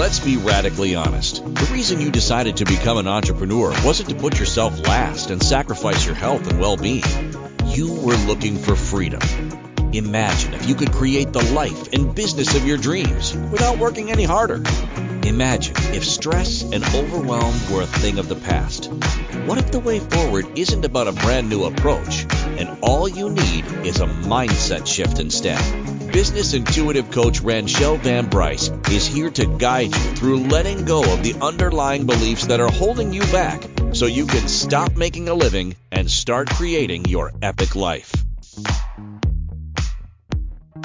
Let's be radically honest. The reason you decided to become an entrepreneur wasn't to put yourself last and sacrifice your health and well being. You were looking for freedom. Imagine if you could create the life and business of your dreams without working any harder. Imagine if stress and overwhelm were a thing of the past. What if the way forward isn't about a brand new approach and all you need is a mindset shift instead? Business intuitive coach Ranchelle Van Bryce is here to guide you through letting go of the underlying beliefs that are holding you back so you can stop making a living and start creating your epic life.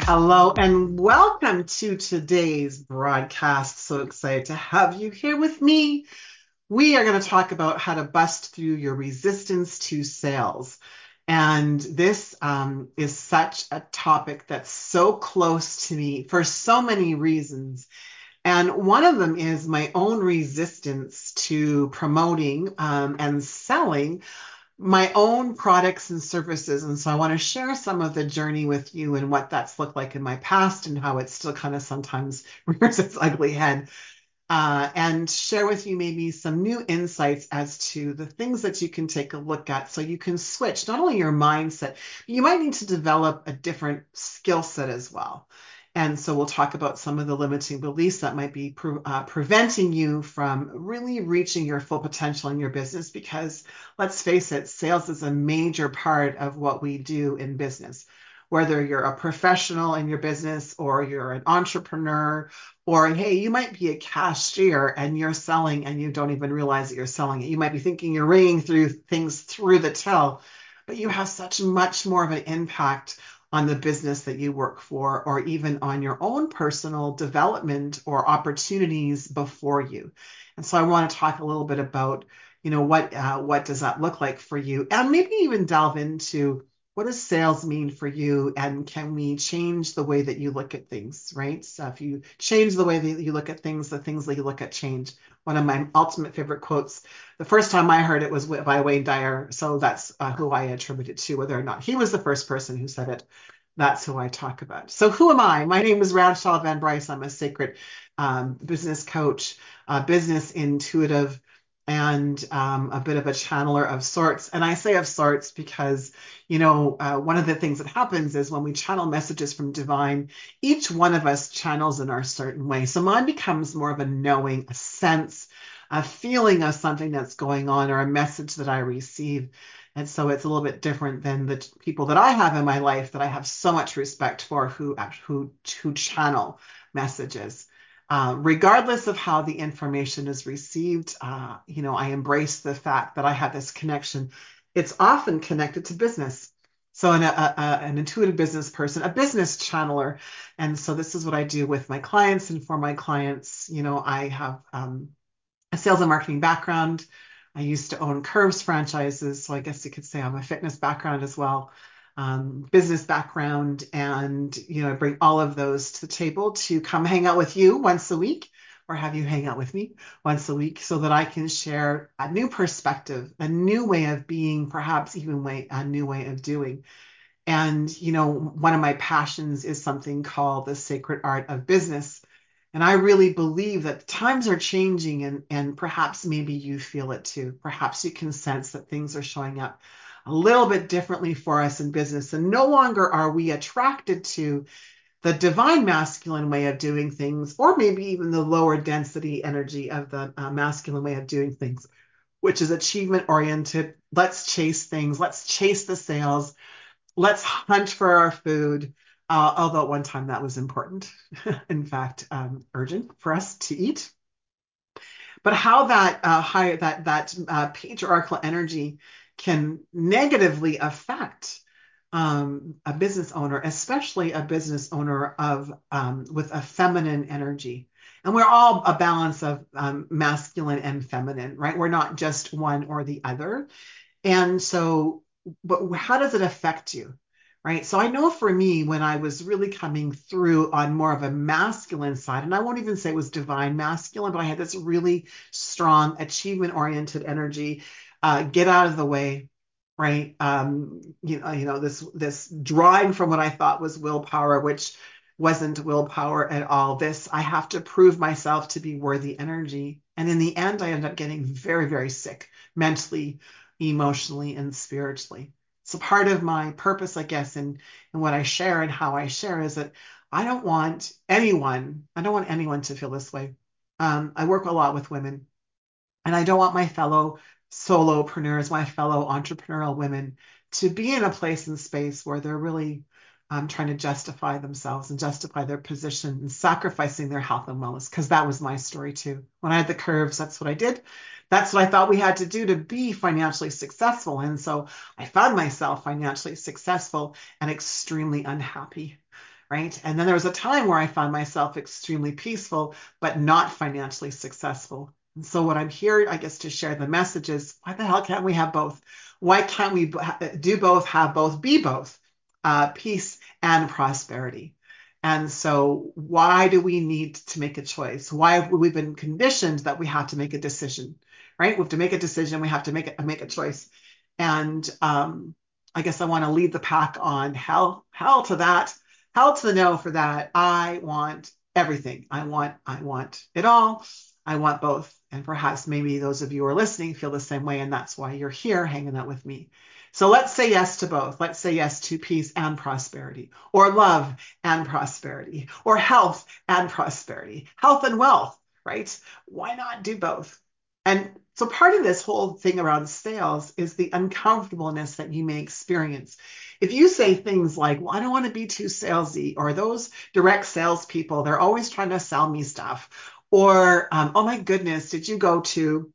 Hello and welcome to today's broadcast. So excited to have you here with me. We are going to talk about how to bust through your resistance to sales. And this um, is such a topic that's so close to me for so many reasons. And one of them is my own resistance to promoting um, and selling my own products and services. And so I want to share some of the journey with you and what that's looked like in my past and how it still kind of sometimes rears its ugly head uh, and share with you maybe some new insights as to the things that you can take a look at so you can switch not only your mindset, you might need to develop a different skill set as well. And so we'll talk about some of the limiting beliefs that might be pre- uh, preventing you from really reaching your full potential in your business because let's face it, sales is a major part of what we do in business whether you're a professional in your business or you're an entrepreneur or hey you might be a cashier and you're selling and you don't even realize that you're selling it. You might be thinking you're ringing through things through the till but you have such much more of an impact on the business that you work for or even on your own personal development or opportunities before you. And so i want to talk a little bit about you know what uh, what does that look like for you? And maybe even delve into what does sales mean for you? And can we change the way that you look at things right? So if you change the way that you look at things the things that you look at change. One of my ultimate favorite quotes the first time i heard it was by wayne dyer. So that's uh, who i attribute it to whether or not he was the first person who said it. That's who i talk about. So who am i? My name is Ranchelle van bryce. I'm a sacred um, business coach uh, business intuitive and um, a bit of a channeler of sorts. And I say of sorts because, you know, uh, one of the things that happens is when we channel messages from divine, each one of us channels in our certain way. So mine becomes more of a knowing, a sense, a feeling of something that's going on or a message that I receive. And so it's a little bit different than the people that I have in my life that I have so much respect for who who who channel messages. Uh, regardless of how the information is received, uh, you know, I embrace the fact that I have this connection. It's often connected to business. So, an, a, a, an intuitive business person, a business channeler, and so this is what I do with my clients and for my clients. You know, I have um, a sales and marketing background. I used to own Curves franchises, so I guess you could say I'm a fitness background as well um, business background, and you know, I bring all of those to the table to come hang out with you once a week, or have you hang out with me once a week, so that I can share a new perspective, a new way of being, perhaps even way a new way of doing. And you know, one of my passions is something called the sacred art of business. And I really believe that times are changing and, and perhaps maybe you feel it too. Perhaps you can sense that things are showing up a little bit differently for us in business. And no longer are we attracted to the divine masculine way of doing things, or maybe even the lower density energy of the uh, masculine way of doing things, which is achievement oriented. Let's chase things, let's chase the sales, let's hunt for our food. Uh, although at one time that was important, in fact, um, urgent for us to eat. But how that uh, high that that uh, patriarchal energy can negatively affect um, a business owner, especially a business owner of um, with a feminine energy. And we're all a balance of um, masculine and feminine, right? We're not just one or the other. And so, but how does it affect you? Right. So I know for me, when I was really coming through on more of a masculine side, and I won't even say it was divine masculine, but I had this really strong achievement oriented energy uh, get out of the way, right? Um, you know, you know this this drawing from what I thought was willpower, which wasn't willpower at all. This, I have to prove myself to be worthy energy. And in the end, I ended up getting very, very sick mentally, emotionally, and spiritually. So part of my purpose, I guess, in, in what I share and how I share is that I don't want anyone, I don't want anyone to feel this way. Um, I work a lot with women, and I don't want my fellow solopreneurs, my fellow entrepreneurial women to be in a place and space where they're really um, trying to justify themselves and justify their position and sacrificing their health and wellness. Because that was my story too. When I had the curves, that's what I did. That's what I thought we had to do to be financially successful. And so I found myself financially successful and extremely unhappy. Right. And then there was a time where I found myself extremely peaceful, but not financially successful. And so what I'm here, I guess, to share the message is why the hell can't we have both? Why can't we do both, have both, be both? Uh, peace and prosperity. And so, why do we need to make a choice? Why have we been conditioned that we have to make a decision? Right? We have to make a decision. We have to make a make a choice. And um, I guess I want to lead the pack on hell, hell to that, hell to the no for that. I want everything. I want, I want it all. I want both. And perhaps maybe those of you who are listening feel the same way, and that's why you're here hanging out with me. So let's say yes to both. Let's say yes to peace and prosperity, or love and prosperity, or health and prosperity, health and wealth, right? Why not do both? And so part of this whole thing around sales is the uncomfortableness that you may experience. If you say things like, well, I don't want to be too salesy, or those direct salespeople, they're always trying to sell me stuff, or, um, oh my goodness, did you go to,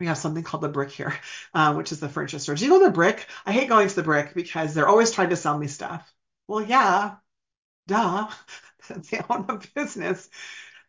we have something called the brick here, uh, which is the furniture store. Do you go to the brick? I hate going to the brick because they're always trying to sell me stuff. Well, yeah, duh. they own a business.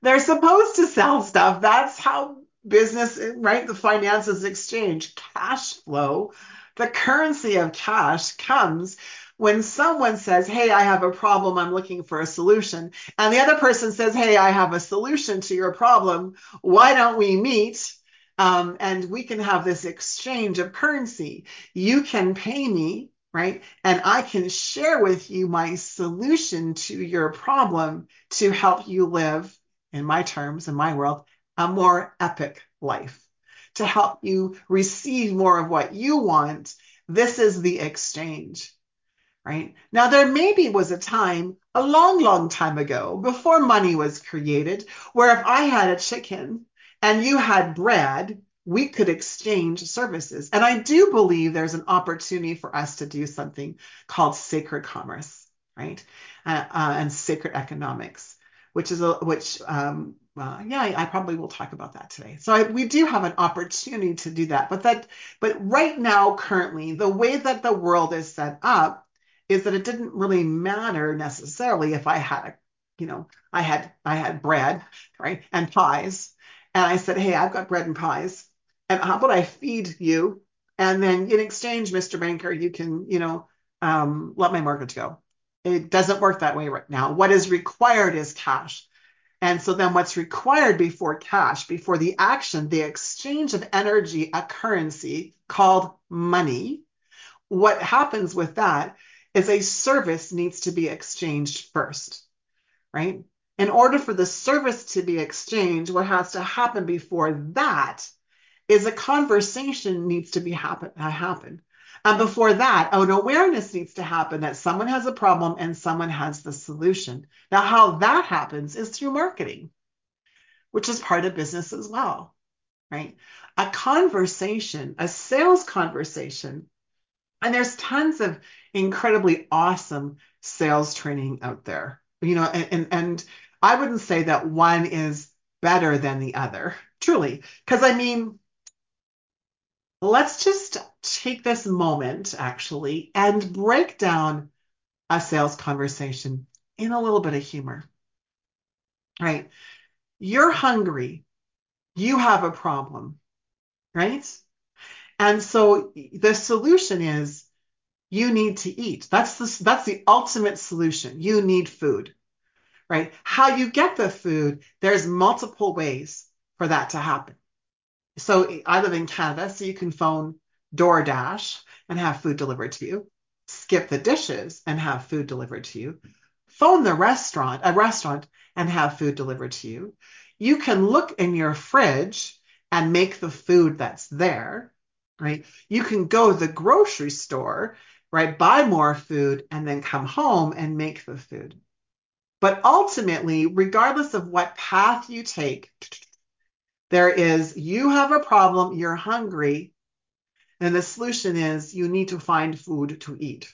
They're supposed to sell stuff. That's how business, right? The finances exchange, cash flow, the currency of cash comes when someone says, Hey, I have a problem, I'm looking for a solution, and the other person says, Hey, I have a solution to your problem, why don't we meet? Um, and we can have this exchange of currency. You can pay me, right? And I can share with you my solution to your problem to help you live, in my terms, in my world, a more epic life, to help you receive more of what you want. This is the exchange right? Now, there maybe was a time, a long, long time ago, before money was created, where if I had a chicken and you had bread, we could exchange services. And I do believe there's an opportunity for us to do something called sacred commerce, right? Uh, uh, and sacred economics, which is a, which, um, uh, yeah, I, I, probably will talk about that today. So I, we do have an opportunity to do that, but that, but right now, currently, the way that the world is set up, is that it didn't really matter necessarily if I had a, you know, I had I had bread, right, and pies, and I said, hey, I've got bread and pies, and how about I feed you, and then in exchange, Mr. Banker, you can, you know, um, let my mortgage go. It doesn't work that way right now. What is required is cash. And so then what's required before cash, before the action, the exchange of energy, a currency called money, what happens with that is a service needs to be exchanged first, right? In order for the service to be exchanged, what has to happen before that is a conversation needs to be happen, uh, happen. And before that, an awareness needs to happen that someone has a problem and someone has the solution. Now, how that happens is through marketing, which is part of business as well, right? A conversation, a sales conversation and there's tons of incredibly awesome sales training out there. You know, and, and, and I wouldn't say that one is better than the other, truly. Because I mean, let's just take this moment actually and break down a sales conversation in a little bit of humor. Right? You're hungry. You have a problem, right? And so the solution is you need to eat. That's the, that's the ultimate solution. You need food, right? How you get the food, there's multiple ways for that to happen. So I live in Canada, so you can phone DoorDash and have food delivered to you, skip the dishes and have food delivered to you, phone the restaurant, a restaurant, and have food delivered to you. You can look in your fridge and make the food that's there, right? You can go to the grocery store, right? Buy more food and then come home and make the food. But ultimately, regardless of what path you take, there is you have a problem, you're hungry, and the solution is you need to find food to eat,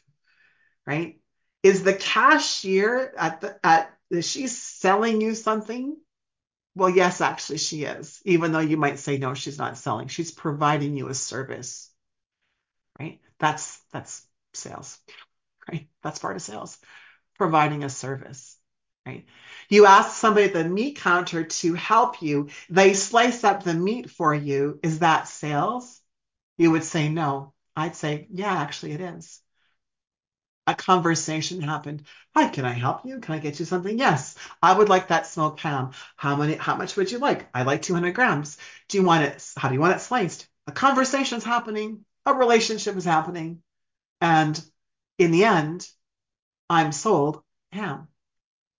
right? Is the cashier at the at is she selling you something? Well, yes, actually she is. Even though you might say no, she's not selling. She's providing you a service. Right? That's that's sales. Right? That's part of sales. Providing a service. Right? You ask somebody at the meat counter to help you, they slice up the meat for you. Is that sales? You would say no. I'd say, yeah, actually it is a conversation happened. Hi, can I help you? Can I get you something? Yes, I would like that smoked ham. How many? How much would you like? I like 200 grams. Do you want it? How do you want it sliced? A conversation is happening. A relationship is happening, and in the end, I'm sold ham,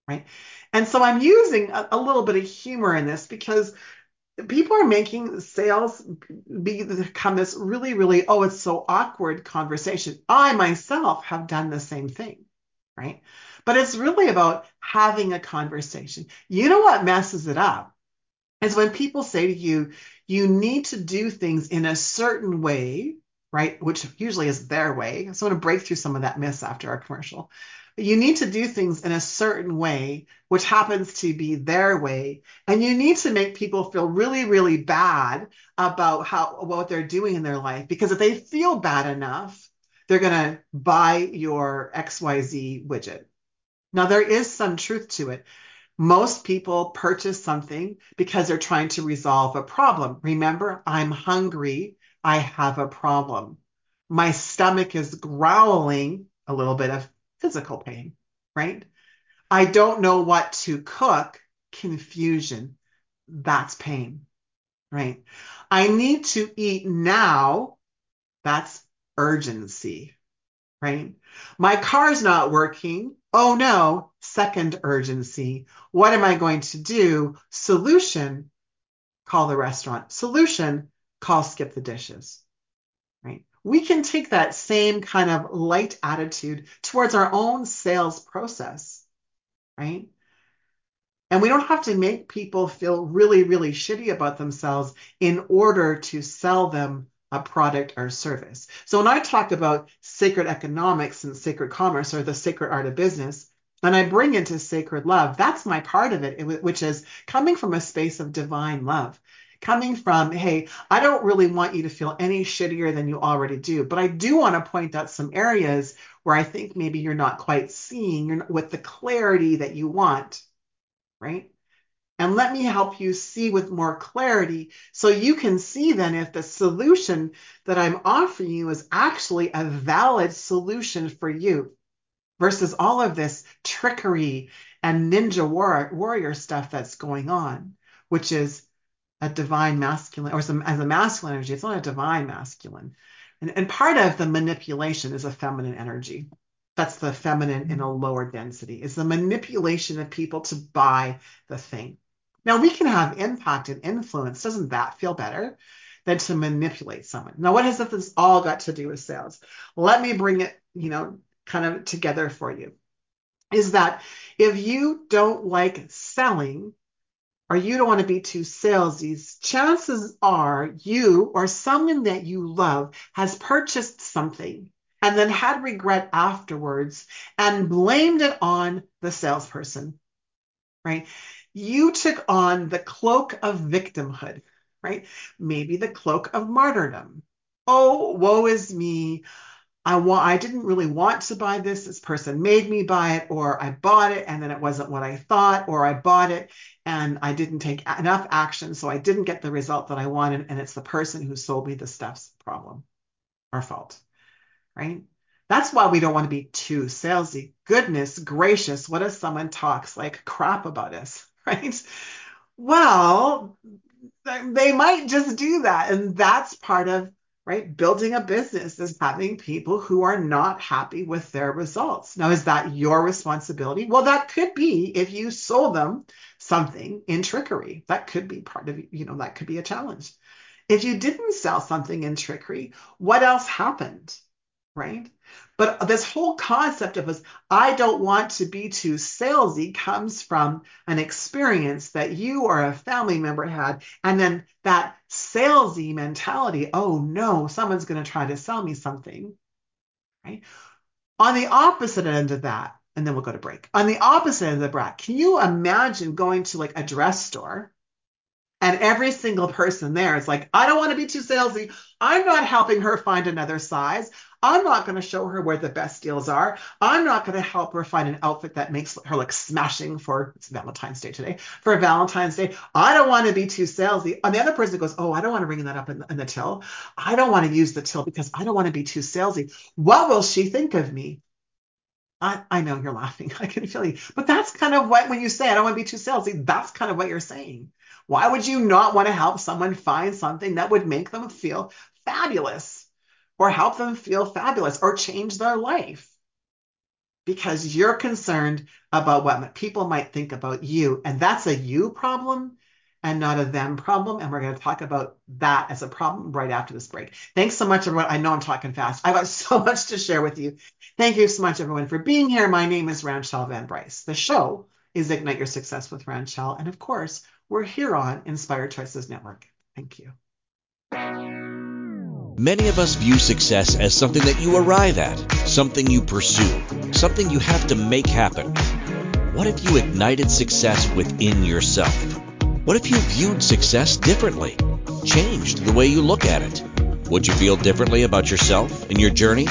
right? And so I'm using a, a little bit of humor in this because people are making sales become this really, really, oh, it's so awkward conversation. I myself have done the same thing, right? But it's really about having a conversation. You know what messes it up is when people say to you, you need to do things in a certain way, right? Which usually is their way. So I'm going to break through some of that myth after our commercial you need to do things in a certain way, which happens to be their way. And you need to make people feel really, really bad about how what they're doing in their life. Because if they feel bad enough, they're going to buy your XYZ widget. Now, there is some truth to it. Most people purchase something because they're trying to resolve a problem. Remember, I'm hungry. I have a problem. My stomach is growling a little bit of physical pain, right? I don't know what to cook, confusion. That's pain, right? I need to eat now. That's urgency, right? My car's not working. Oh no, second urgency. What am I going to do? Solution, call the restaurant. Solution, call skip the dishes, right? We can take that same kind of light attitude towards our own sales process, right? And we don't have to make people feel really, really shitty about themselves in order to sell them a product or service. So when I talk about sacred economics and sacred commerce or the sacred art of business, and I bring into sacred love, that's my part of it, which is coming from a space of divine love coming from, hey, I don't really want you to feel any shittier than you already do, but I do want to point out some areas where I think maybe you're not quite seeing with the clarity that you want, right? And let me help you see with more clarity so you can see then if the solution that I'm offering you is actually a valid solution for you versus all of this trickery and ninja war- warrior stuff that's going on, which is a divine masculine or some as a masculine energy. It's not a divine masculine. And, and part of the manipulation is a feminine energy. That's the feminine in a mm-hmm. lower density, is the manipulation of people to buy the thing. Now we can have impact and influence. Doesn't that feel better than to manipulate someone? Now, what has this all got to do with sales? Let me bring it, you know, kind of together for you. Is that if you don't like selling, or you don't want to be too salesy, chances are you or someone that you love has purchased something and then had regret afterwards and blamed it on the salesperson, right? You took on the cloak of victimhood, right? Maybe the cloak of martyrdom. Oh, woe is me. I want I didn't really want to buy this. This person made me buy it, or I bought it and then it wasn't what I thought, or I bought it and I didn't take enough action, so I didn't get the result that I wanted, and it's the person who sold me the stuff's problem or fault. Right? That's why we don't want to be too salesy. Goodness gracious, what if someone talks like crap about us, right? Well, they might just do that, and that's part of right? Building a business is having people who are not happy with their results. Now, is that your responsibility? Well, that could be if you sold them something in trickery. That could be part of, you know, that could be a challenge. If you didn't sell something in trickery, what else happened? Right? But this whole concept of us, I don't want to be too salesy comes from an experience that you or a family member had. And then that salesy mentality, oh no, someone's going to try to sell me something. Right? On the opposite end of that, and then we'll go to break. On the opposite end of the bracket, can you imagine going to like a dress store and every single person there is like, I don't want to be too salesy. I'm not helping her find another size. I'm not going to show her where the best deals are. I'm not going to help her find an outfit that makes her look smashing for it's Valentine's Day today. For Valentine's Day, I don't want to be too salesy. And the other person goes, Oh, I don't want to bring that up in the, in the till. I don't want to use the till because I don't want to be too salesy. What will she think of me? I, I know you're laughing. I can feel you. But that's kind of what, when you say, I don't want to be too salesy, that's kind of what you're saying. Why would you not want to help someone find something that would make them feel fabulous or help them feel fabulous or change their life? Because you're concerned about what people might think about you. And that's a you problem and not a them problem. And we're going to talk about that as a problem right after this break. Thanks so much, everyone. I know I'm talking fast. I've got so much to share with you. Thank you so much, everyone, for being here. My name is Ranchelle Van Bryce. The show is Ignite Your Success with Ranchelle. And of course, we're here on Inspired Choices Network. Thank you. Many of us view success as something that you arrive at, something you pursue, something you have to make happen. What if you ignited success within yourself? What if you viewed success differently? Changed the way you look at it? Would you feel differently about yourself and your journey?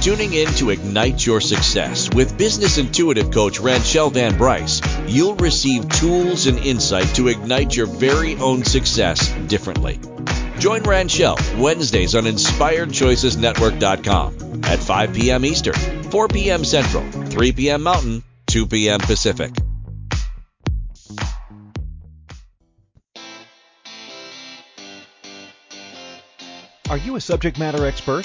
Tuning in to Ignite Your Success with business intuitive coach Ranchelle Van Bryce, you'll receive tools and insight to ignite your very own success differently. Join Ranchelle Wednesdays on InspiredChoicesNetwork.com at 5 p.m. Eastern, 4 p.m. Central, 3 p.m. Mountain, 2 p.m. Pacific. Are you a subject matter expert?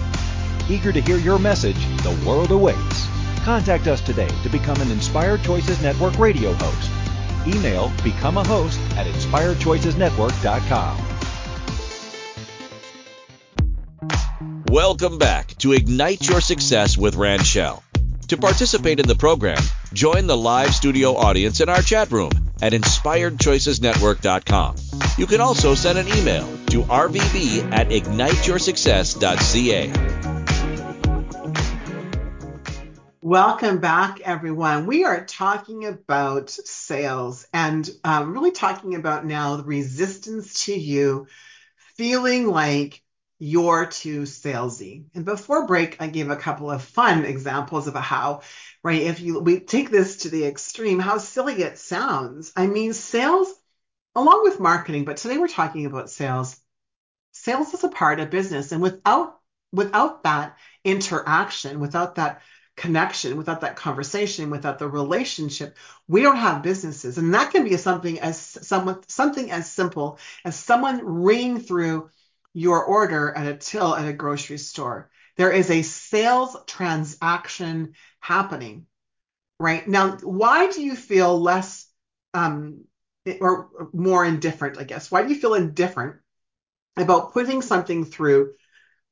Eager to hear your message, the world awaits. Contact us today to become an Inspired Choices Network radio host. Email become a host at inspiredchoicesnetwork.com. Welcome back to Ignite Your Success with Ranchelle. To participate in the program, join the live studio audience in our chat room at inspiredchoicesnetwork.com. You can also send an email to rvb at igniteyoursuccess.ca. Welcome back, everyone. We are talking about sales and um, really talking about now the resistance to you feeling like you're too salesy. And before break, I gave a couple of fun examples of how, right, if you we take this to the extreme, how silly it sounds. I mean, sales, along with marketing, but today we're talking about sales. Sales is a part of business, and without without that interaction, without that connection, without that conversation, without the relationship, we don't have businesses. And that can be something as someone something as simple as someone ringing through your order at a till at a grocery store. There is a sales transaction happening. Right now, why do you feel less um, or more indifferent? I guess why do you feel indifferent about putting something through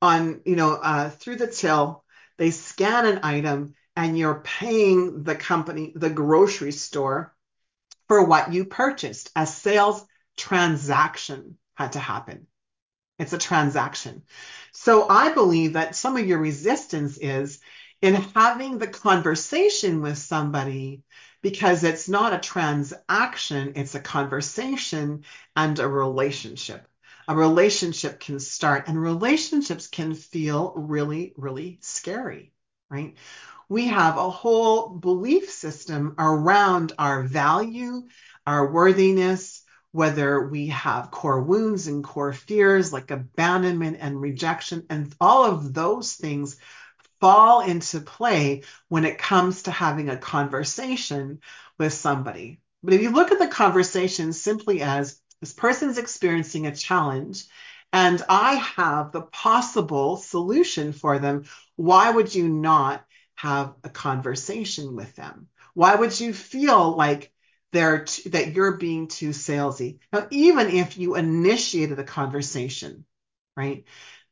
on you know uh, through the till they scan an item and you're paying the company, the grocery store for what you purchased. A sales transaction had to happen. It's a transaction. So I believe that some of your resistance is in having the conversation with somebody because it's not a transaction, it's a conversation and a relationship. A relationship can start and relationships can feel really, really scary, right? We have a whole belief system around our value, our worthiness, whether we have core wounds and core fears like abandonment and rejection, and all of those things fall into play when it comes to having a conversation with somebody. But if you look at the conversation simply as this person is experiencing a challenge and I have the possible solution for them, why would you not have a conversation with them? Why would you feel like they're t- that you're being too salesy? Now, even if you initiated a conversation, right?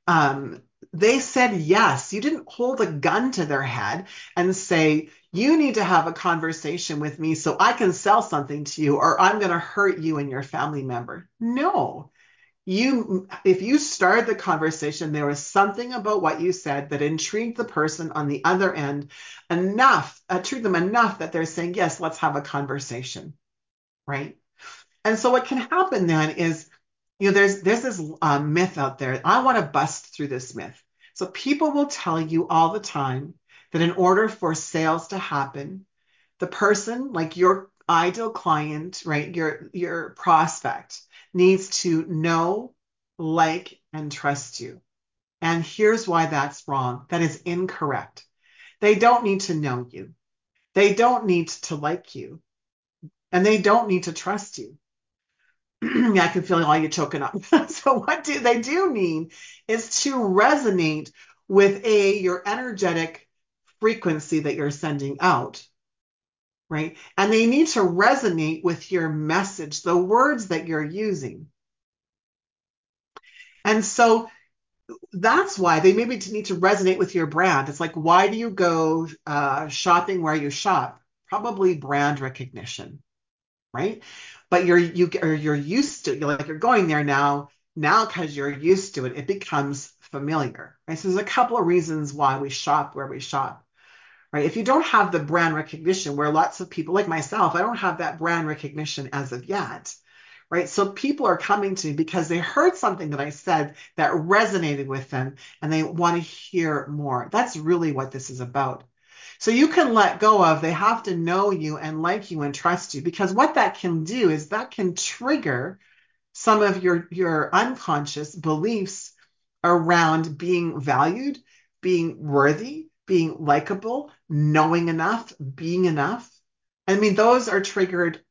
Um, they said yes. You didn't hold a gun to their head and say, you need to have a conversation with me so I can sell something to you or I'm going to hurt you and your family member. No. You, if you started the conversation, there was something about what you said that intrigued the person on the other end enough, intrigued them enough that they're saying, yes, let's have a conversation. Right. And so what can happen then is you know, there's there's this um, myth out there. I want to bust through this myth. So people will tell you all the time that in order for sales to happen, the person, like your ideal client, right, your your prospect, needs to know, like, and trust you. And here's why that's wrong. That is incorrect. They don't need to know you. They don't need to like you. And they don't need to trust you. I can feel all you choking up. so what do they do mean is to resonate with a your energetic frequency that you're sending out. Right. And they need to resonate with your message, the words that you're using. And so that's why they maybe need to resonate with your brand. It's like, why do you go uh, shopping where you shop? Probably brand recognition, right? but you're you or you're used to you're like you're going there now now because you're used to it it becomes familiar right? So there's a couple of reasons why we shop where we shop right? If you don't have the brand recognition where lots of people like myself i don't have that brand recognition as of yet right? So people are coming to me because they heard something that i said that resonated with them and they want to hear more. That's really what this is about so you can let go of, they have to know you and like you and trust you because what that can do is that can trigger some of your, your unconscious beliefs around being valued, being worthy, being likable, knowing enough, being enough. I mean, those are triggered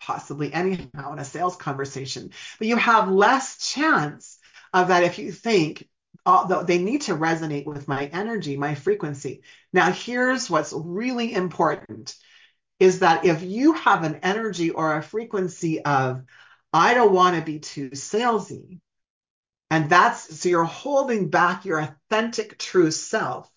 possibly anyhow in a sales conversation, but you have less chance of that if you think although they need to resonate with my energy, my frequency. Now, here's what's really important is that if you have an energy or a frequency of, I don't want to be too salesy, and that's so you're holding back your authentic true self,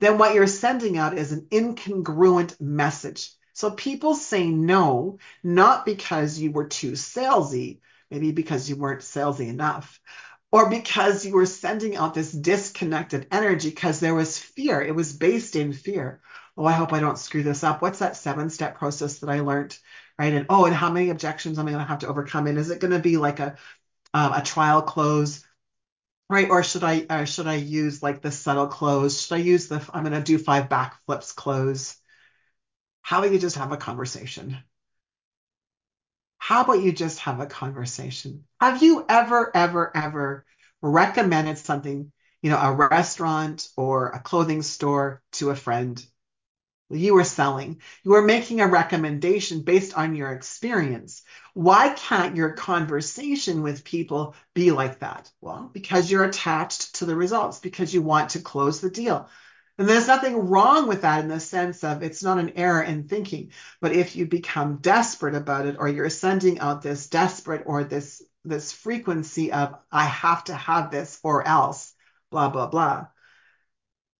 then what you're sending out is an incongruent message. So people say no, not because you were too salesy, maybe because you weren't salesy enough, or because you were sending out this disconnected energy because there was fear. It was based in fear. Oh, I hope I don't screw this up. What's that seven step process that I learned? Right. And oh, and how many objections am I going to have to overcome? And is it going to be like a, um, a trial close? Right. Or should I, or should I use like the subtle close? Should I use the, I'm going to do five backflips close? How about you just have a conversation? How about you just have a conversation? Have you ever, ever, ever recommended something, you know, a restaurant or a clothing store to a friend? You were selling. You were making a recommendation based on your experience. Why can't your conversation with people be like that? Well, because you're attached to the results, because you want to close the deal. And there's nothing wrong with that in the sense of it's not an error in thinking. But if you become desperate about it, or you're sending out this desperate or this this frequency of I have to have this or else, blah blah blah.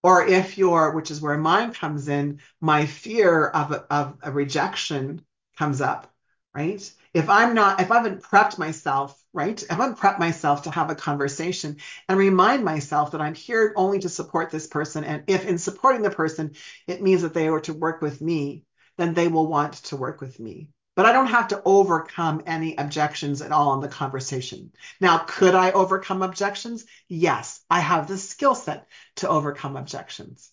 Or if you're, which is where mine comes in, my fear of of a rejection comes up, right? If I'm not, if I haven't prepped myself right? I want to prep myself to have a conversation and remind myself that I'm here only to support this person. And if in supporting the person, it means that they were to work with me, then they will want to work with me. but I don't have to overcome any objections at all in the conversation. Now, could I overcome objections? Yes, I have the skill set to overcome objections.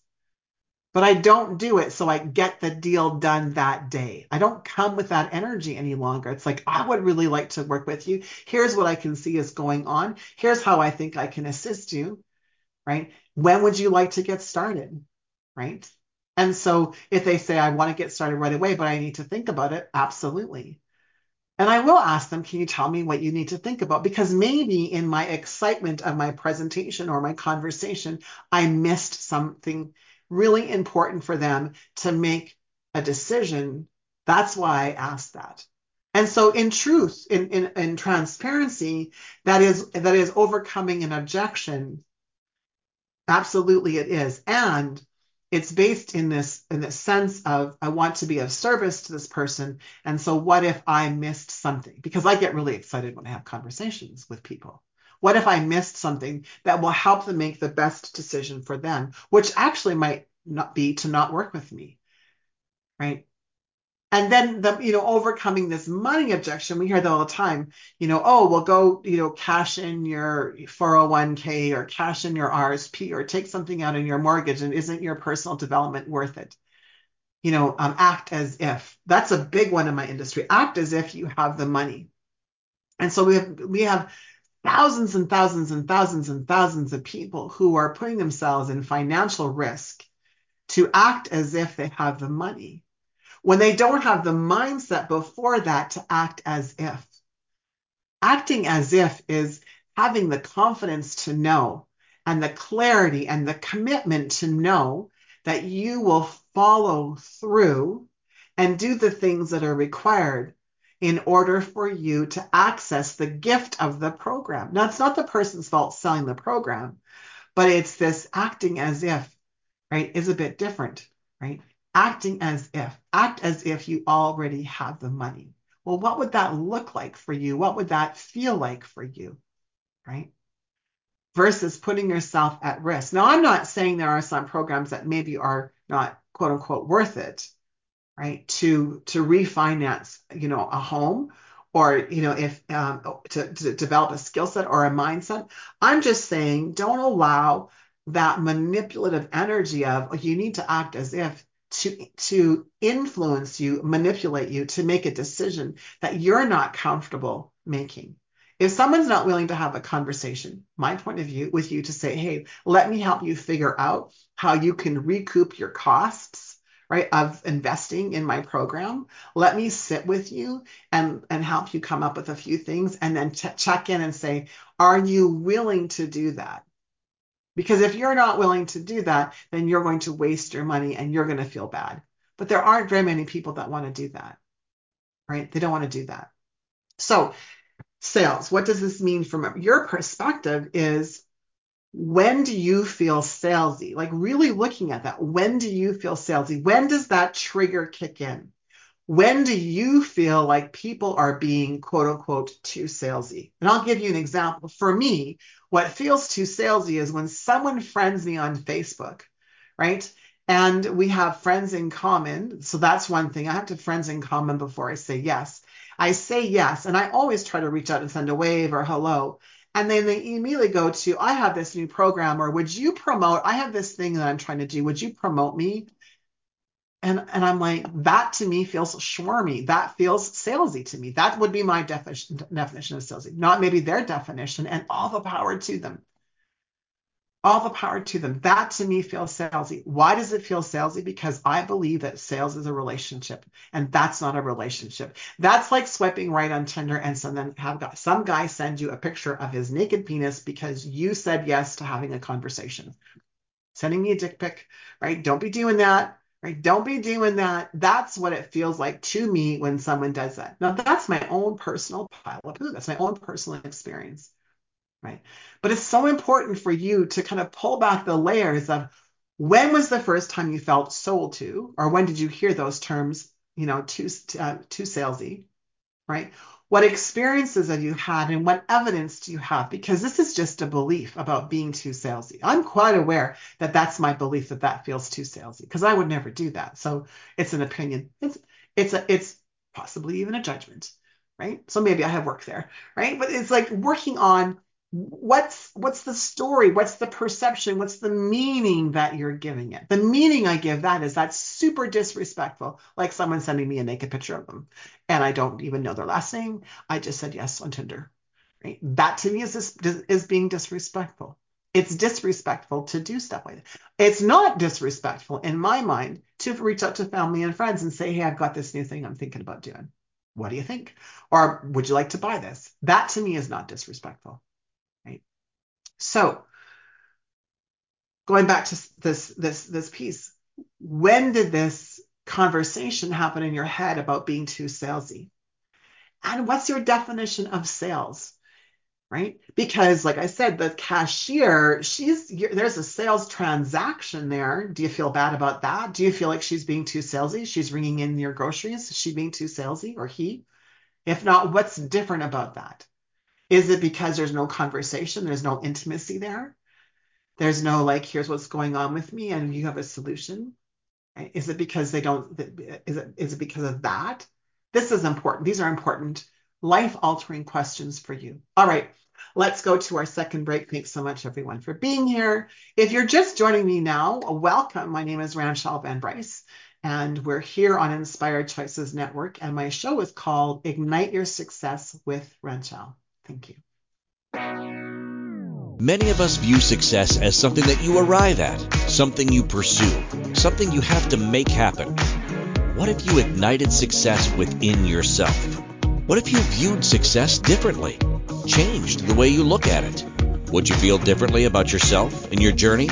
But I don't do it so I get the deal done that day. I don't come with that energy any longer. It's like, I would really like to work with you. Here's what I can see is going on. Here's how I think I can assist you, right? When would you like to get started, right? And so if they say, I want to get started right away, but I need to think about it, absolutely. And I will ask them, can you tell me what you need to think about? Because maybe in my excitement of my presentation or my conversation, I missed something really important for them to make a decision. That's why I asked that. And so in truth, in, in, in transparency, that is that is overcoming an objection. Absolutely it is. And it's based in this in this sense of I want to be of service to this person. And so what if I missed something? Because I get really excited when I have conversations with people. What if I missed something that will help them make the best decision for them, which actually might not be to not work with me? Right? And then the you know overcoming this money objection we hear that all the time you know oh well go you know cash in your 401k or cash in your rsp or take something out in your mortgage and isn't your personal development worth it? You know um, act as if. That's a big one in my industry. Act as if you have the money. And so we have we have thousands and thousands and thousands and thousands of people who are putting themselves in financial risk to act as if they have the money when they don't have the mindset before that to act as if. Acting as if is having the confidence to know and the clarity and the commitment to know that you will follow through and do the things that are required in order for you to access the gift of the program. Now, it's not the person's fault selling the program, but it's this acting as if, right, is a bit different, right? acting as if, act as if you already have the money. Well, what would that look like for you? What would that feel like for you? Right? Versus putting yourself at risk. Now, I'm not saying there are some programs that maybe are not quote unquote worth it, right? To to refinance, you know, a home or you know if um, to, to develop a skill set or a mindset i'm just saying don't allow that manipulative energy of you need to act as if to, to influence you, manipulate you to make a decision that you're not comfortable making. If someone's not willing to have a conversation, my point of view with you to say, hey, let me help you figure out how you can recoup your costs, right, of investing in my program. Let me sit with you and, and help you come up with a few things and then ch- check in and say, are you willing to do that? Because if you're not willing to do that, then you're going to waste your money and you're going to feel bad. But there aren't very many people that want to do that, right? They don't want to do that. So, sales, what does this mean from your perspective is when do you feel salesy? Like really looking at that. When do you feel salesy? When does that trigger kick in? When do you feel like people are being quote unquote too salesy? And I'll give you an example. For me, what feels too salesy is when someone friends me on Facebook, right? And we have friends in common. So that's one thing. I have to friends in common before I say yes. I say yes, and I always try to reach out and send a wave or hello. And then they immediately go to, I have this new program, or would you promote? I have this thing that I'm trying to do. Would you promote me? And, and I'm like, that to me feels swarmy. That feels salesy to me. That would be my definition, definition of salesy, not maybe their definition, and all the power to them. All the power to them. That to me feels salesy. Why does it feel salesy? Because I believe that sales is a relationship, and that's not a relationship. That's like swiping right on Tinder and so then have got some guy send you a picture of his naked penis because you said yes to having a conversation. Sending me a dick pic, right? Don't be doing that right? Don't be doing that. That's what it feels like to me when someone does that. Now, that's my own personal pile of poo. That's my own personal experience, right? But it's so important for you to kind of pull back the layers of when was the first time you felt sold to, or when did you hear those terms, you know, too, uh, too salesy, right? What experiences have you had and what evidence do you have? Because this is just a belief about being too salesy. I'm quite aware that that's my belief that that feels too salesy because I would never do that. So it's an opinion. It's it's a, it's possibly even a judgment, right? So maybe I have work there, right? But it's like working on what's what's the story? What's the perception? What's the meaning that you're giving it? The meaning i give that is that's super disrespectful like someone sending me a naked picture of them and i don't even know their last name. I just said yes on tinder right? That to me is is being disrespectful. It's disrespectful to do stuff like that. It's not disrespectful in my mind to reach out to family and friends and say hey i've got this new thing i'm thinking about doing. What do you think? Or would you like to buy this? That to me is not disrespectful so going back to this this this piece, when did this conversation happen in your head about being too salesy? And what's your definition of sales? Right? Because like I said, the cashier, she's there's a sales transaction there. Do you feel bad about that? Do you feel like she's being too salesy? She's ringing in your groceries. Is she being too salesy or he? If not, what's different about that? Is it because there's no conversation? There's no intimacy there? There's no like, here's what's going on with me, and you have a solution. Is it because they don't? Is it is it because of that? This is important. These are important, life altering questions for you. All right, let's go to our second break. Thanks so much, everyone, for being here. If you're just joining me now, welcome. My name is Ranchelle Van Bryce, and we're here on Inspired Choices Network, and my show is called Ignite Your Success with Ranchelle. Thank you. Many of us view success as something that you arrive at, something you pursue, something you have to make happen. What if you ignited success within yourself? What if you viewed success differently, changed the way you look at it? Would you feel differently about yourself and your journey?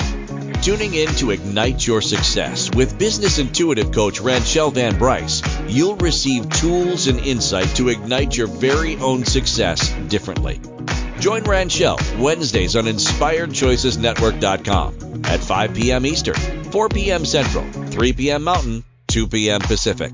Tuning in to Ignite Your Success with business intuitive coach Ranchelle Van Bryce, you'll receive tools and insight to ignite your very own success differently. Join Ranchelle Wednesdays on InspiredChoicesNetwork.com at 5 p.m. Eastern, 4 p.m. Central, 3 p.m. Mountain, 2 p.m. Pacific.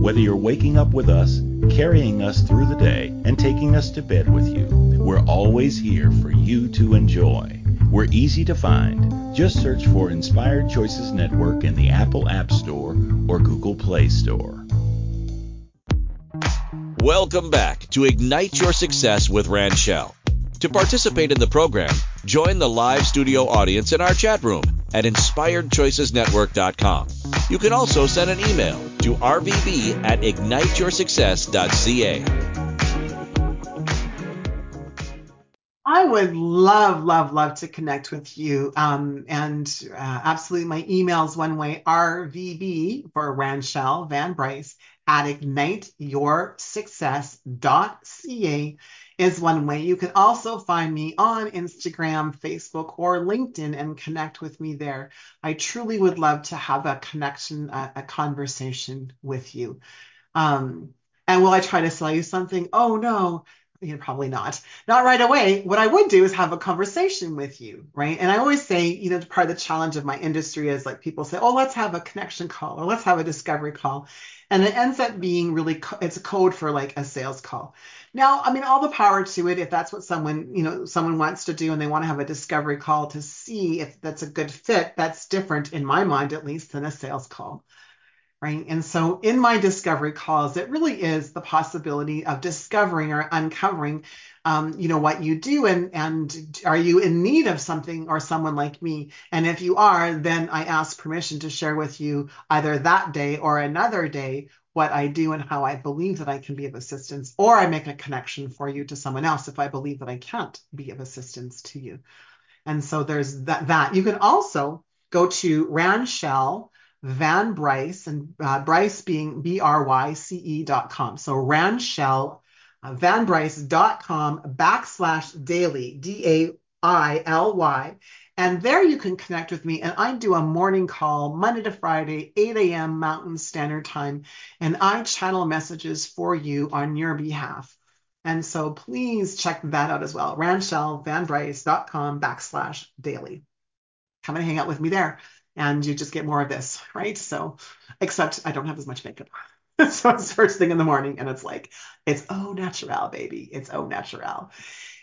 Whether you're waking up with us, carrying us through the day, and taking us to bed with you, we're always here for you to enjoy. We're easy to find. Just search for Inspired Choices Network in the Apple App Store or Google Play Store. Welcome back to Ignite Your Success with Ranchelle. To participate in the program, join the live studio audience in our chat room at inspiredchoicesnetwork.com. You can also send an email to rvb at igniteyoursuccess.ca. I would love, love, love to connect with you. Um, and uh, absolutely, my email is one way RVB for Ranchelle Van Bryce at igniteyoursuccess.ca is one way. You can also find me on Instagram, Facebook, or LinkedIn and connect with me there. I truly would love to have a connection, a, a conversation with you. Um, and will I try to sell you something? Oh, no. You know, probably not. Not right away. What I would do is have a conversation with you, right? And I always say, you know, part of the challenge of my industry is like people say, oh, let's have a connection call or let's have a discovery call. And it ends up being really, it's a code for like a sales call. Now, I mean, all the power to it. If that's what someone, you know, someone wants to do and they want to have a discovery call to see if that's a good fit, that's different in my mind, at least, than a sales call. Right. And so in my discovery calls, it really is the possibility of discovering or uncovering, um, you know, what you do and, and are you in need of something or someone like me? And if you are, then I ask permission to share with you either that day or another day what I do and how I believe that I can be of assistance, or I make a connection for you to someone else if I believe that I can't be of assistance to you. And so there's that. that. You can also go to Ranchelle Van Bryce and uh, Bryce being B R Y C E dot com. So Ranchelle uh, Van Bryce dot com backslash daily D A I L Y And there you can connect with me. And I do a morning call Monday to Friday, 8 a.m. Mountain Standard Time. And I channel messages for you on your behalf. And so please check that out as well. RanchelleVanBryce.com backslash daily. Come and hang out with me there. And you just get more of this, right? So, except I don't have as much makeup. so it's first thing in the morning and it's like, it's oh natural, baby. It's oh natural.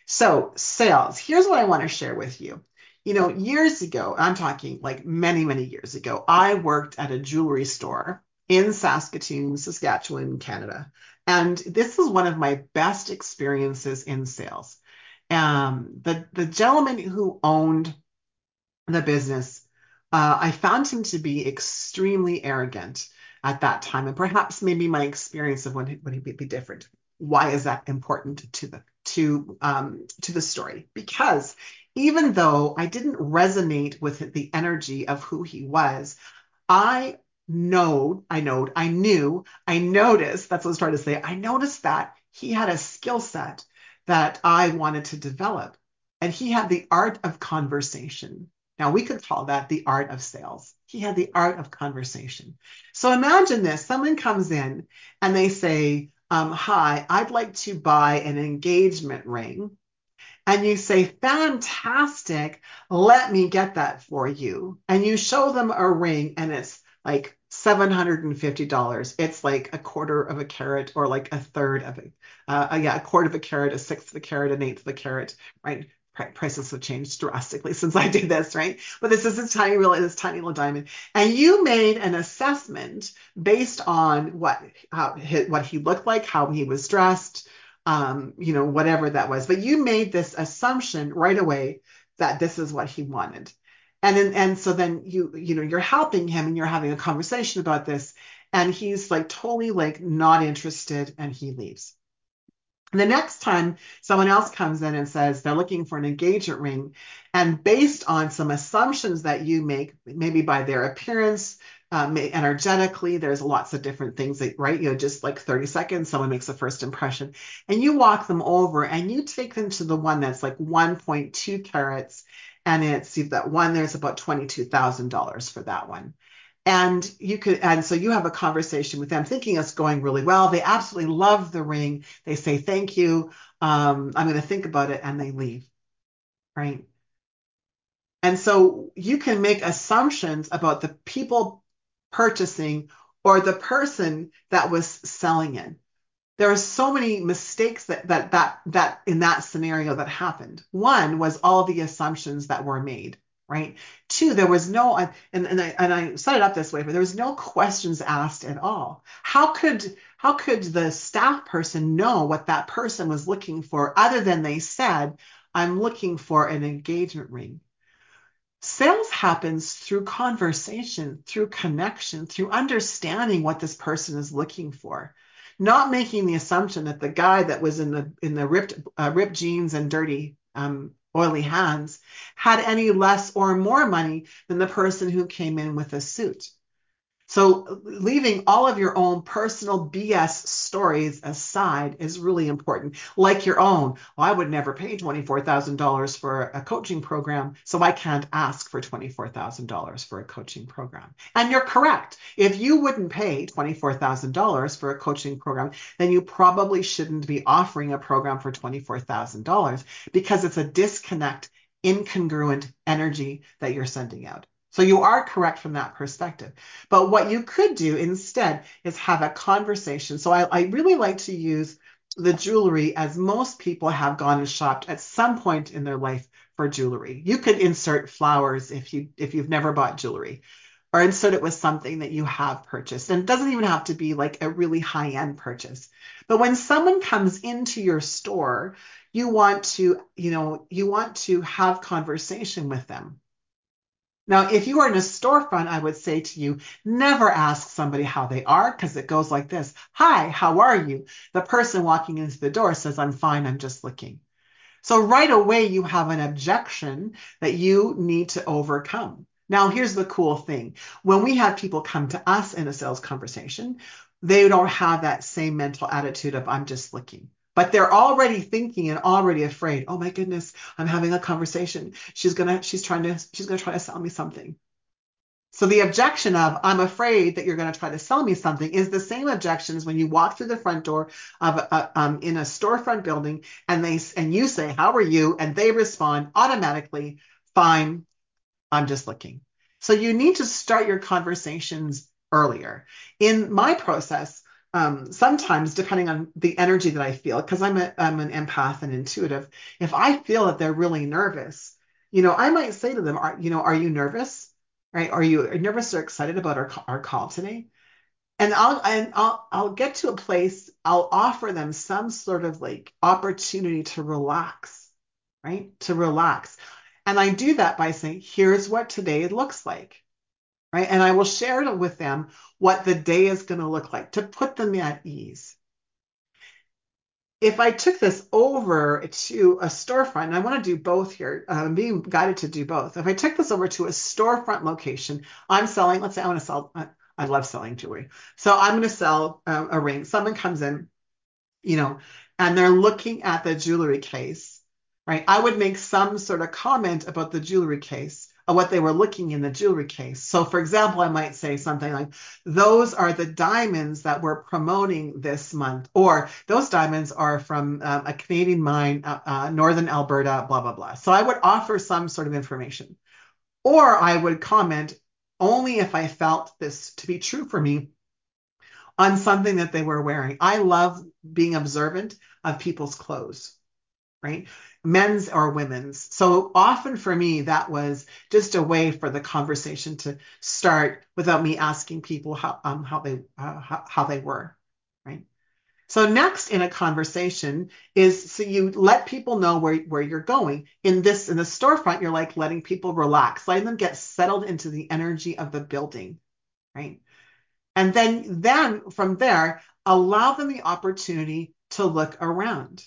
So, sales. Here's what I want to share with you. You know, years ago, I'm talking like many, many years ago, I worked at a jewelry store in Saskatoon, Saskatchewan, Canada. And this was one of my best experiences in sales. Um, the, the gentleman who owned the business, uh, I found him to be extremely arrogant at that time. And perhaps maybe my experience of when, when he'd be different. Why is that important to the to um, to the story? Because even though I didn't resonate with the energy of who he was, I know, I know, I knew, I noticed, that's what I was trying to say. I noticed that he had a skill set that I wanted to develop. And he had the art of conversation. Now we could call that the art of sales. He had the art of conversation. So imagine this someone comes in and they say, um, Hi, I'd like to buy an engagement ring. And you say, Fantastic, let me get that for you. And you show them a ring and it's like $750. It's like a quarter of a carat or like a third of a, uh, yeah, a quarter of a carat, a sixth of a carat, an eighth of a carat, right? Prices have changed drastically since I did this, right? But this is this tiny, really, this tiny little diamond, and you made an assessment based on what how what he looked like, how he was dressed, um, you know, whatever that was. But you made this assumption right away that this is what he wanted and then, and so then you you know you're helping him and you're having a conversation about this and he's like totally like not interested and he leaves the next time someone else comes in and says they're looking for an engagement ring and based on some assumptions that you make maybe by their appearance um, energetically there's lots of different things that right you know just like 30 seconds someone makes a first impression and you walk them over and you take them to the one that's like 1.2 carats and it's that one there's about $22,000 for that one. And you could, and so you have a conversation with them thinking it's going really well. They absolutely love the ring. They say, thank you. Um, I'm going to think about it. And they leave. Right. And so you can make assumptions about the people purchasing or the person that was selling it there are so many mistakes that that that that in that scenario that happened. One was all the assumptions that were made, right? Two, there was no and and I and I set it up this way, but there was no questions asked at all. How could how could the staff person know what that person was looking for other than they said, I'm looking for an engagement ring? Sales happens through conversation, through connection, through understanding what this person is looking for not making the assumption that the guy that was in the in the ripped uh, ripped jeans and dirty um, oily hands had any less or more money than the person who came in with a suit. So leaving all of your own personal BS stories aside is really important, like your own. Well, I would never pay $24,000 for a coaching program, so I can't ask for $24,000 for a coaching program. And you're correct. If you wouldn't pay $24,000 for a coaching program, then you probably shouldn't be offering a program for $24,000 because it's a disconnect, incongruent energy that you're sending out. So you are correct from that perspective. But what you could do instead is have a conversation. So I, I really like to use the jewelry as most people have gone and shopped at some point in their life for jewelry. You could insert flowers if you if you've never bought jewelry or insert it with something that you have purchased. And it doesn't even have to be like a really high end purchase. But when someone comes into your store, you want to, you know, you want to have conversation with them. Now, if you are in a storefront, I would say to you, never ask somebody how they are because it goes like this. Hi, how are you? The person walking into the door says, I'm fine, I'm just looking. So right away, you have an objection that you need to overcome. Now, here's the cool thing. When we have people come to us in a sales conversation, they don't have that same mental attitude of, I'm just looking. But they're already thinking and already afraid. Oh my goodness, I'm having a conversation. She's gonna, she's trying to, she's gonna try to sell me something. So the objection of I'm afraid that you're going to try to sell me something is the same objection as when you walk through the front door of a, um, in a storefront building and they and you say how are you and they respond automatically fine I'm just looking. So you need to start your conversations earlier. In my process, um, sometimes depending on the energy that I feel, because I'm a, I'm an empath and intuitive, if I feel that they're really nervous, you know, I might say to them, are, you know, are you nervous? right? Are you nervous or excited about our, our call today? And I'll and I'll I'll get to a place, I'll offer them some sort of like opportunity to relax, right? To relax. And I do that by saying, here's what today looks like. Right. And I will share with them what the day is going to look like to put them at ease if I took this over to a storefront, and I want to do both here, uh, I'm being guided to do both. If I took this over to a storefront location, I'm selling, let's say I want to sell, I love selling jewelry. So I'm going to sell a, a ring. Someone comes in, you know, and they're looking at the jewelry case, right? I would make some sort of comment about the jewelry case what they were looking in the jewelry case. So, for example, I might say something like, Those are the diamonds that we're promoting this month, or those diamonds are from um, a Canadian mine, uh, uh, Northern Alberta, blah, blah, blah. So, I would offer some sort of information. Or I would comment only if I felt this to be true for me on something that they were wearing. I love being observant of people's clothes, right? Men's or women's. So often for me, that was just a way for the conversation to start without me asking people how um, how they uh, how, how they were, right? So next in a conversation is so you let people know where, where you're going. In this in the storefront, you're like letting people relax, letting them get settled into the energy of the building, right? And then then from there, allow them the opportunity to look around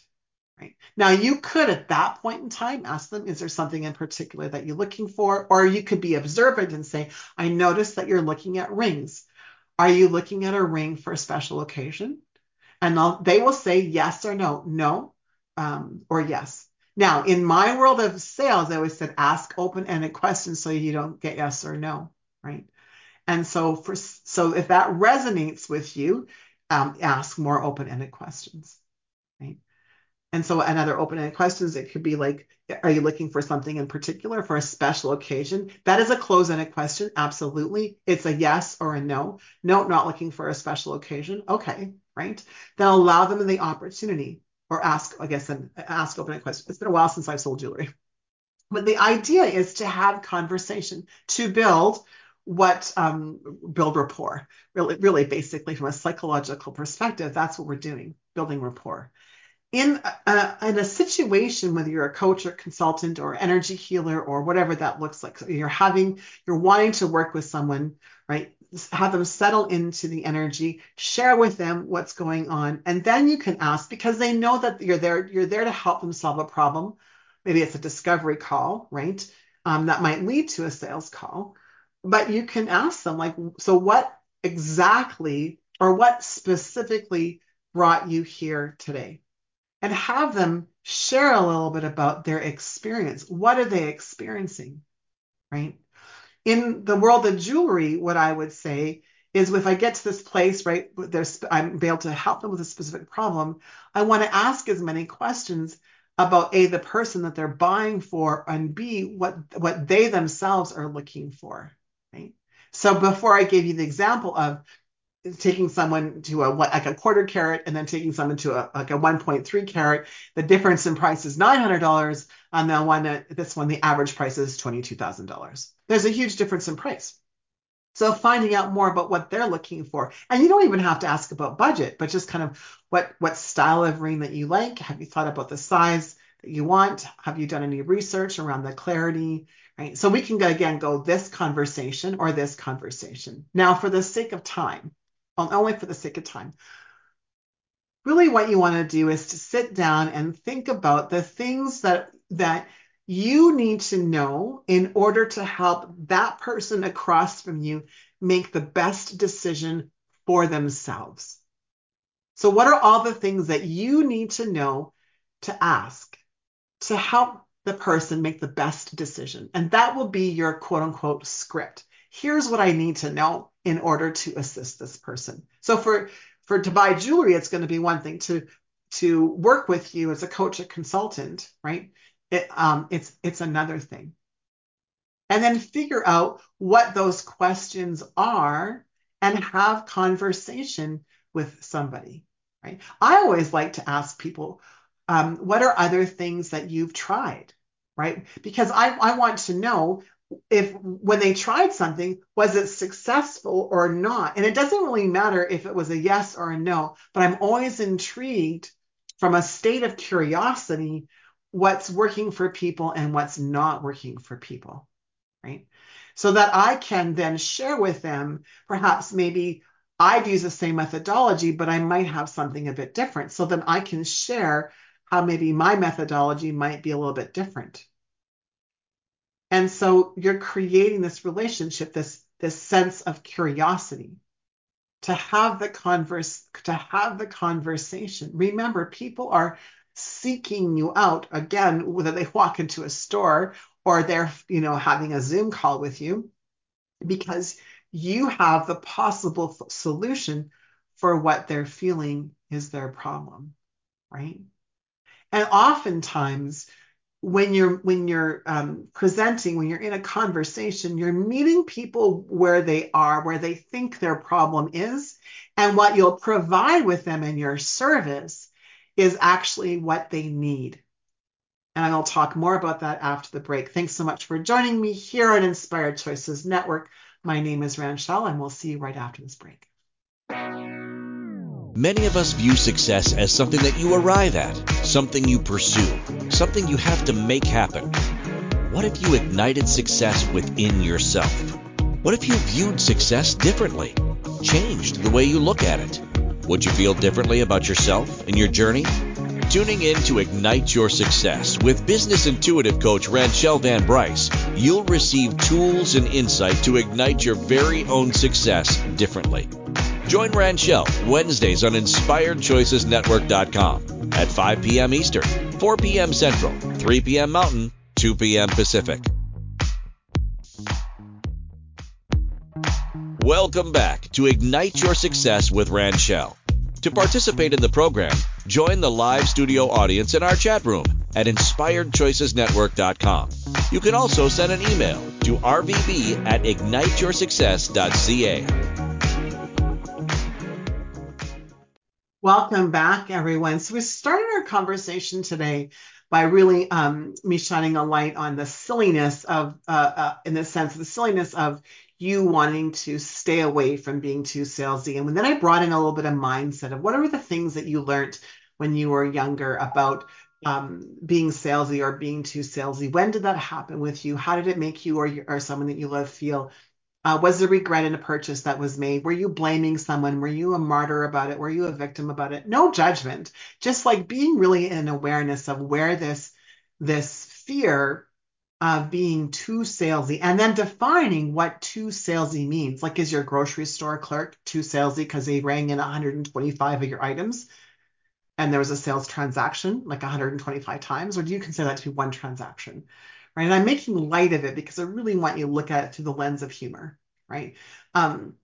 Right. Now, you could at that point in time ask them, is there something in particular that you're looking for? Or you could be observant and say, I notice that you're looking at rings. Are you looking at a ring for a special occasion? And I'll, they will say yes or no, no, um, or yes. Now, in my world of sales, I always said ask open-ended questions so you don't get yes or no, right? And so for so if that resonates with you, um, ask more open-ended questions, right? And so another open-ended questions, it could be like, are you looking for something in particular for a special occasion? That is a closed-ended question. Absolutely. It's a yes or a no. No, not looking for a special occasion. Okay, right? Then allow them the opportunity or ask, I guess, then ask open-ended questions. It's been a while since I've sold jewelry. But the idea is to have conversation, to build what um, build rapport. Really, really, basically, from a psychological perspective, that's what we're doing, building rapport in a, in a situation, whether you're a coach or consultant or energy healer or whatever that looks like, so you're having, you're wanting to work with someone, right? Have them settle into the energy, share with them what's going on, and then you can ask because they know that you're there, you're there to help them solve a problem. Maybe it's a discovery call, right? Um, that might lead to a sales call, but you can ask them like, so what exactly or what specifically brought you here today? And have them share a little bit about their experience. What are they experiencing? Right. In the world of jewelry, what I would say is if I get to this place, right, there's, I'm able to help them with a specific problem, I want to ask as many questions about A, the person that they're buying for, and B, what, what they themselves are looking for. Right. So before I gave you the example of taking someone to a like a quarter carat and then taking someone to a like a 1.3 carat. The difference in price is $900 on the one this one the average price is $22000 there's a huge difference in price. So finding out more about what they're looking for and you don't even have to ask about budget but just kind of what what style of ring that you like. Have you thought about the size that you want? Have you done any research around the clarity right? So we can again go this conversation or this conversation. Now for the sake of time only for the sake of time. Really, what you want to do is to sit down and think about the things that that you need to know in order to help that person across from you make the best decision for themselves. So, what are all the things that you need to know to ask to help the person make the best decision? And that will be your quote unquote script. Here's what I need to know in order to assist this person. So, for for to buy jewelry, it's going to be one thing to to work with you as a coach, a consultant, right? It, um, it's it's another thing. And then figure out what those questions are and have conversation with somebody right? I always like to ask people, um, what are other things that you've tried, right? Because I, I want to know if when they tried something, was it successful or not? And it doesn't really matter if it was a yes or a no, but I'm always intrigued from a state of curiosity what's working for people and what's not working for people, right? So that I can then share with them perhaps maybe I'd use the same methodology, but I might have something a bit different. So then I can share how maybe my methodology might be a little bit different. And so you're creating this relationship, this, this sense of curiosity to have the converse, to have the conversation. Remember, people are seeking you out again, whether they walk into a store or they're, you know, having a Zoom call with you because you have the possible solution for what they're feeling is their problem, right? And oftentimes, when you're when you're um, presenting, when you're in a conversation, you're meeting people where they are, where they think their problem is, and what you'll provide with them in your service is actually what they need. And I'll talk more about that after the break. Thanks so much for joining me here on Inspired Choices Network. My name is Ranchelle, and we'll see you right after this break. Many of us view success as something that you arrive at, something you pursue, something you have to make happen. What if you ignited success within yourself? What if you viewed success differently? Changed the way you look at it? Would you feel differently about yourself and your journey? Tuning in to Ignite Your Success with business intuitive coach Ranchelle Van Bryce, you'll receive tools and insight to ignite your very own success differently. Join Ranchelle Wednesdays on InspiredChoicesNetwork.com at 5 p.m. Eastern, 4 p.m. Central, 3 p.m. Mountain, 2 p.m. Pacific. Welcome back to Ignite Your Success with Ranchelle. To participate in the program, join the live studio audience in our chat room at inspiredchoicesnetwork.com. You can also send an email to rvb at igniteyoursuccess.ca. Welcome back, everyone. So we started our conversation today by really um, me shining a light on the silliness of, uh, uh, in the sense, the silliness of you wanting to stay away from being too salesy. And then I brought in a little bit of mindset of what are the things that you learned when you were younger about um, being salesy or being too salesy? When did that happen with you? How did it make you or, or someone that you love feel? Uh, was there regret in a purchase that was made? Were you blaming someone? Were you a martyr about it? Were you a victim about it? No judgment, just like being really in awareness of where this this fear of being too salesy and then defining what too salesy means. Like, is your grocery store clerk too salesy because they rang in 125 of your items and there was a sales transaction like 125 times? Or do you consider that to be one transaction? Right. And I'm making light of it because I really want you to look at it through the lens of humor. Right. Um,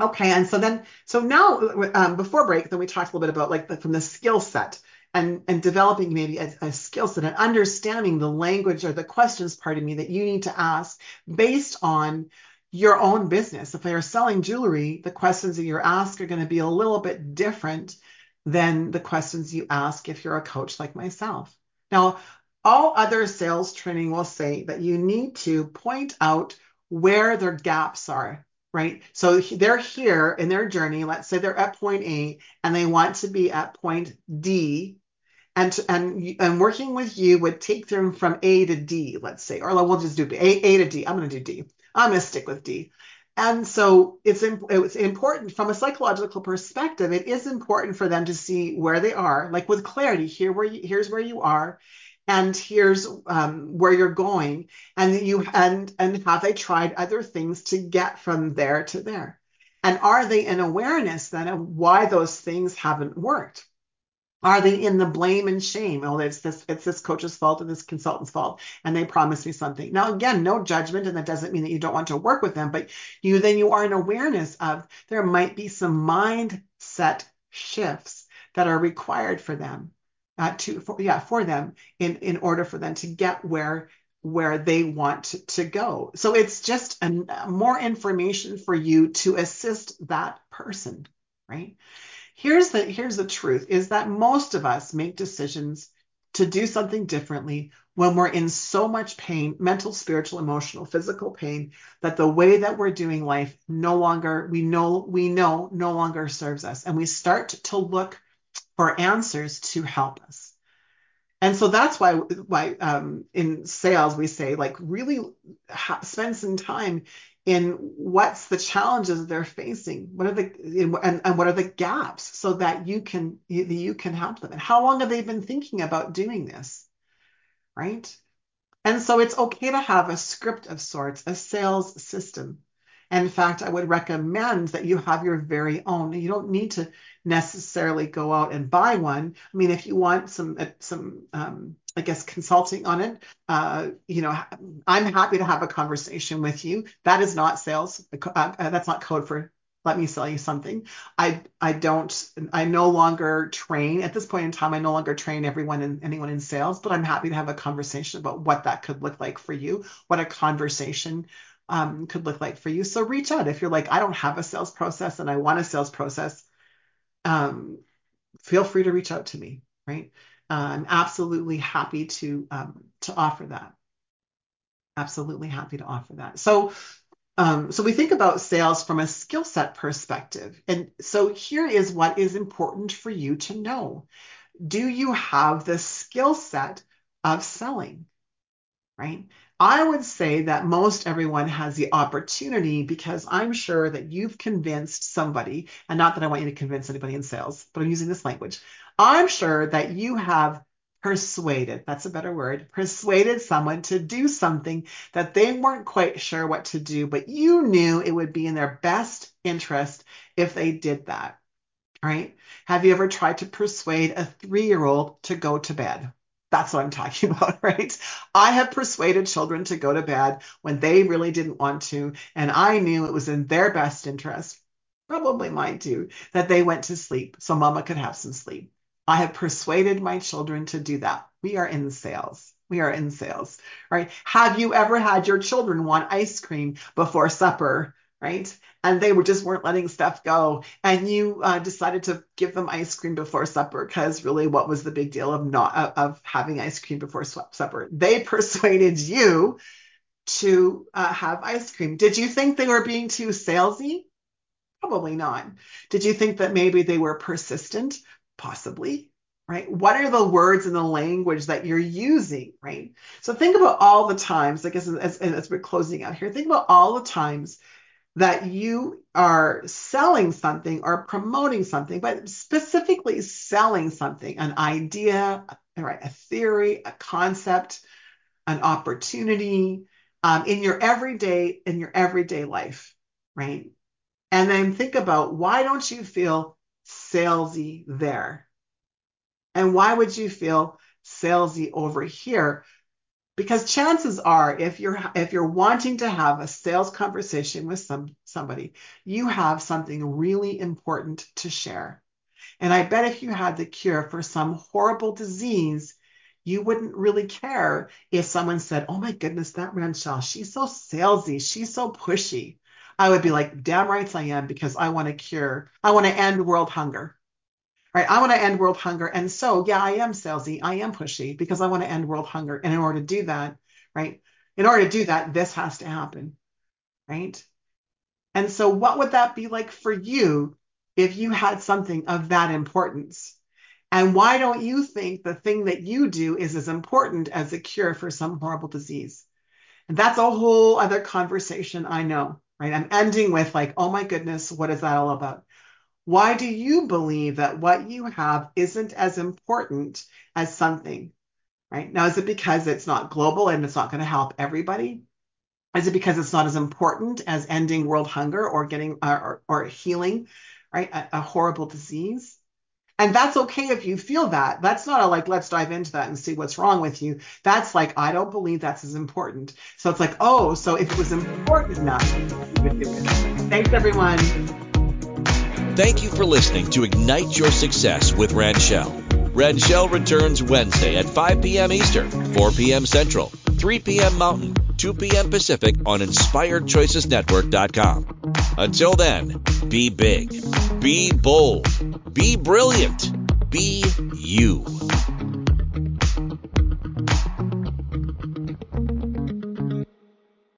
okay. And so then, so now um, before break, then we talked a little bit about like the, from the skill set and, and developing maybe a, a skill set and understanding the language or the questions, pardon me, that you need to ask based on your own business. If are selling jewelry, the questions that you're asked are going to be a little bit different than the questions you ask if you're a coach like myself. Now, all other sales training will say that you need to point out where their gaps are right? So they're here in their journey. Let's say they're at point A and they want to be at point D. And, and, and working with you would take them from A to D, let's say, or we'll just do A, A to D. I'm going to do D. I'm going to stick with D. And so it's, it's important from a psychological perspective. It is important for them to see where they are, like with clarity. Here, where you, here's where you are, and here's um, where you're going and you and and have they tried other things to get from there to there And are they in awareness then of why those things haven't worked? Are they in the blame and shame? Oh, it's this, it's this coach's fault and this consultant's fault, and they promised me something. Now, again, no judgment, and that doesn't mean that you don't want to work with them, but you then you are in awareness of there might be some mindset shifts that are required for them, uh, to for, yeah for them in in order for them to get where where they want to, go. So it's just an, more information for you to assist that person, right? Here's the here's the truth is that most of us make decisions to do something differently when we're in so much pain, mental, spiritual, emotional, physical pain, that the way that we're doing life no longer, we know, we know no longer serves us. And we start to look for answers to help us. And so that's why, why um, in sales we say like really ha- spend some time in what's the challenges they're facing what are the and, and what are the gaps so that you can you, you can help them. And how long have they been thinking about doing this? Right? And so it's okay to have a script of sorts a sales system and in fact i would recommend that you have your very own you don't need to necessarily go out and buy one i mean if you want some uh, some um, I guess consulting on it. Uh, you know, I'm happy to have a conversation with you. That is not sales. Uh, uh, that's not code for let me sell you something. I I don't I no longer train at this point in time. I no longer train everyone and anyone in sales, but I'm happy to have a conversation about what that could look like for you, what a conversation um, could look like for you. So reach out if you're like I don't have a sales process and I want a sales process. Um, feel free to reach out to me. Right. I'm absolutely happy to um, to offer that. Absolutely happy to offer that. So um, so we think about sales from a skill set perspective. And so here is what is important for you to know. Do you have the skill set of selling? Right? I would say that most everyone has the opportunity because I'm sure that you've convinced somebody, and not that I want you to convince anybody in sales, but I'm using this language. I'm sure that you have persuaded, that's a better word, persuaded someone to do something that they weren't quite sure what to do, but you knew it would be in their best interest if they did that. Right? Have you ever tried to persuade a three year old to go to bed? That's what I'm talking about, right? I have persuaded children to go to bed when they really didn't want to, and I knew it was in their best interest, probably mine too, that they went to sleep so mama could have some sleep. I have persuaded my children to do that. We are in sales. We are in sales, right? Have you ever had your children want ice cream before supper, right? And they were just weren't letting stuff go. And you uh, decided to give them ice cream before supper because really, what was the big deal of not of having ice cream before supper? They persuaded you to uh, have ice cream. Did you think they were being too salesy? Probably not. Did you think that maybe they were persistent? Possibly, right? What are the words and the language that you're using, right? So think about all the times, I guess as, as we're closing out here, think about all the times that you are selling something or promoting something, but specifically selling something, an idea, right? A theory, a concept, an opportunity um, in your everyday, in your everyday life, right? And then think about why don't you feel salesy there? And why would you feel salesy over here? Because chances are, if you're if you're wanting to have a sales conversation with some somebody, you have something really important to share. And I bet if you had the cure for some horrible disease, you wouldn't really care if someone said, "Oh my goodness, that Ranchelle, she's so salesy, she's so pushy." I would be like, damn right I am, because I want to cure, I want to end world hunger. Right? I want to end world hunger. And so, yeah, I am salesy, I am pushy because I want to end world hunger. And in order to do that, right? In order to do that, this has to happen. Right? And so, what would that be like for you if you had something of that importance? And why don't you think the thing that you do is as important as a cure for some horrible disease? And that's a whole other conversation, I know right? I'm ending with like, oh my goodness, what is that all about? Why do you believe that what you have isn't as important as something, right? Now, is it because it's not global and it's not going to help everybody? Is it because it's not as important as ending world hunger or getting or, or healing, right? A, a horrible disease. And that's okay if you feel that. That's not a like, let's dive into that and see what's wrong with you. That's like, I don't believe that's as important. So it's like, oh, so if it was important enough, you would do it. Thanks, everyone. Thank you for listening to Ignite Your Success with Ranchelle. Ranchelle returns Wednesday at 5 p.m. Eastern, 4 p.m. Central, 3 p.m. Mountain, 2 p.m. Pacific on InspiredChoicesNetwork.com. Until then, be big, be bold, be brilliant, be you.